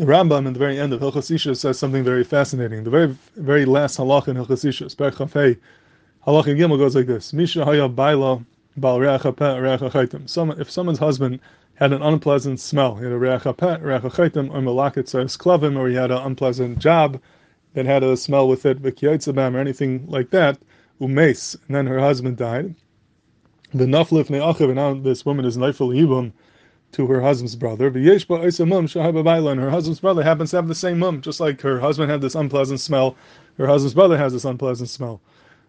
The Rambam in the very end of Hilchos Isha says something very fascinating. The very very last halach in Hilchos Isha, halach in Gimel goes like this: Misha haya baila bal reach Some if someone's husband had an unpleasant smell, he had a reach hapet, reach or malaket says klavim, or he had an unpleasant job that had a smell with it, v'kiyitzabam, or anything like that, umes, and then her husband died. The naflif ne'achiv, and now this woman is nifel yibum to her husband's brother. And her husband's brother happens to have the same mum, just like her husband had this unpleasant smell, her husband's brother has this unpleasant smell.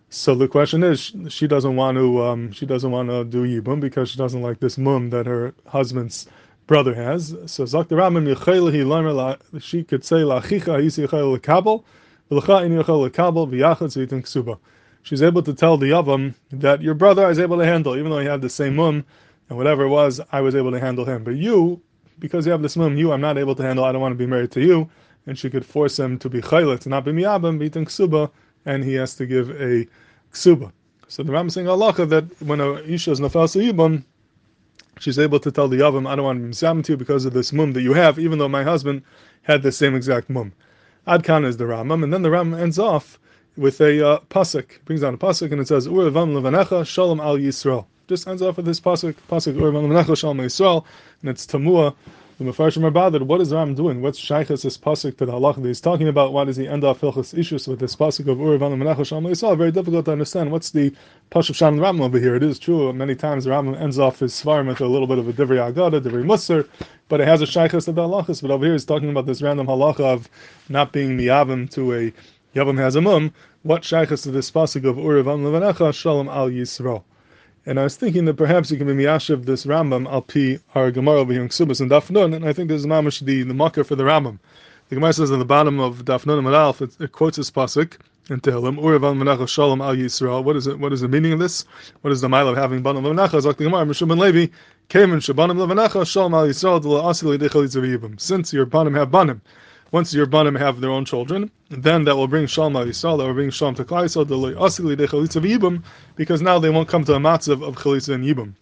So the question is, she doesn't want to, um, she doesn't want to do yibum because she doesn't like this mum that her husband's brother has. So Zakta Ramim she could say lachicha. She's able to tell the yavam that your brother is able to handle, even though he had the same mum, and whatever it was, I was able to handle him. But you, because you have this mum, you I'm not able to handle. I don't want to be married to you, and she could force him to be chayla, to not be miyabim, be ksuba, and he has to give a ksuba. So the Ram is saying halacha that when a isha is nafal yibam, she's able to tell the yavam, I don't want to be misam to you because of this mum that you have, even though my husband had the same exact mum. Adkan is the Rambam, and then the Ram ends off with a uh, pasuk, brings down a pasuk, and it says, Ur levanecha shalom al Yisrael. Just ends off with this pasuk, pasuk Yisrael, and it's Tamua the Mefarshim are bothered. What is Ram doing? What's Shaykhas this pasuk to the halach that he's talking about? Why does he end off Hilchas Ishus with this pasuk of Ur Van Menachos Yisrael? Very difficult to understand. What's the Pashup Shan Ram over here? It is true. Many times Ram ends off his svarim with a little bit of a Divrei Agada, Divrei Musar, but it has a Shaykhas of the halachas. But over here he's talking about this random halacha of not being miyavim to a Yavam has a mum. What Shaykhas to this pasuk of Ur Van Levanecha Shalom Al Yisrael? And I was thinking that perhaps you can be miyashiv this Rambam al pi our Gemara over here in Ksubas and Dafnun, and I think this is mamish the the makar for the Rambam. The Gemara says on the bottom of Dafnun and Alf, it, it quotes this pasuk in Tehillim, Urav Menachah Shalom al Yisrael. What is it? What is the meaning of this? What is the mile of having banim levanachah? Like the Gemara, Mishum ben Levi came in Shabanim levanachah Shalom al Yisrael Since your banim have banim once your banim have their own children, then that will bring shalom al that will bring shalom to klal yisrael, because now they won't come to a matzav of chalitza and yibum.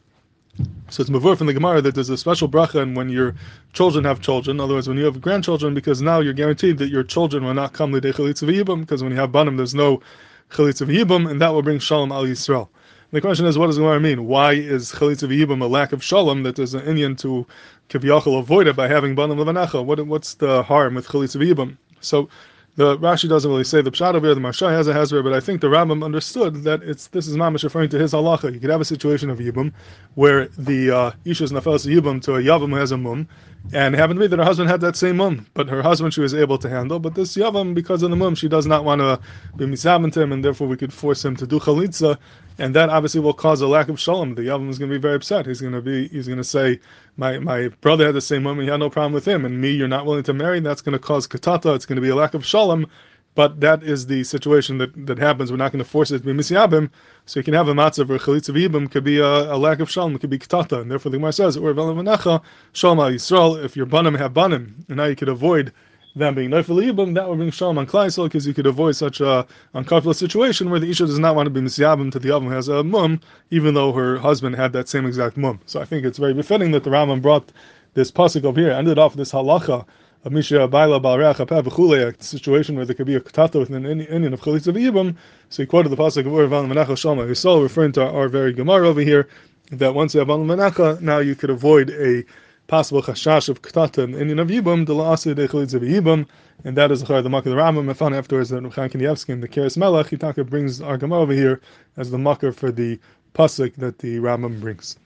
So it's mavur from the Gemara that there's a special bracha and when your children have children, otherwise when you have grandchildren, because now you're guaranteed that your children will not come lidei chalitza v'yibum, because when you have banim, there's no chalitza v'yibum, and that will bring shalom al yisrael. The question is, what does Gemara mean? Why is chalitza v'yibum a lack of shalom that there's an Indian to kiviyachal avoid it by having banim levanacha? What, what's the harm with chalitza v'yibum? So the Rashi doesn't really say the pshat over here. The Maharsha has a hazard, but I think the Rambam understood that it's this is mamish referring to his halacha. You could have a situation of yibum where the uh, isha is nafels yibum to a yavam who has a mum, and it happened to be that her husband had that same mum, but her husband she was able to handle. But this yavam, because of the mum, she does not want to be misavan to him, and therefore we could force him to do chalitza, and that obviously will cause a lack of shalom. The yavam is going to be very upset. He's going to be he's going to say, my my brother had the same mum, and he had no problem with him, and me, you're not willing to marry. And that's going to cause katata. It's going to be a lack of shalom. But that is the situation that, that happens. We're not going to force it to be misyabim. So you can have a matzah or a chalitza v'ibim could be a, a, lack of shalom, could be ktata. And therefore the Gemara says, or v'alevanecha, shalom al Yisrael, if your banim have banim, and now you could avoid them being neifel yibim, that would bring shalom on klaisel, because you could avoid such a uncomfortable situation where the isha does not want to be misyabim to the yavam has a mum, even though her husband had that same exact mum. So I think it's very befitting that the Rambam brought this pasuk over here, ended off this halacha a Misha Baila Balreach a situation where there could be a katata within an Indian of Chalitza V'Yibam. So he quoted the pasuk of Urav Menacha Shalma Yisrael, referring to our, very Gemara over here, that once you have Al Menacha, now you could avoid a possible chashash of katata in Indian of Yibam, the La'asir de Chalitza V'Yibam, and that is the Makah the Rambam. I found afterwards that Ruchan Kanievsky in the Kiryas Melech, Hitaka brings our Gemara over here as the Makah for the pasuk that the Rambam brings.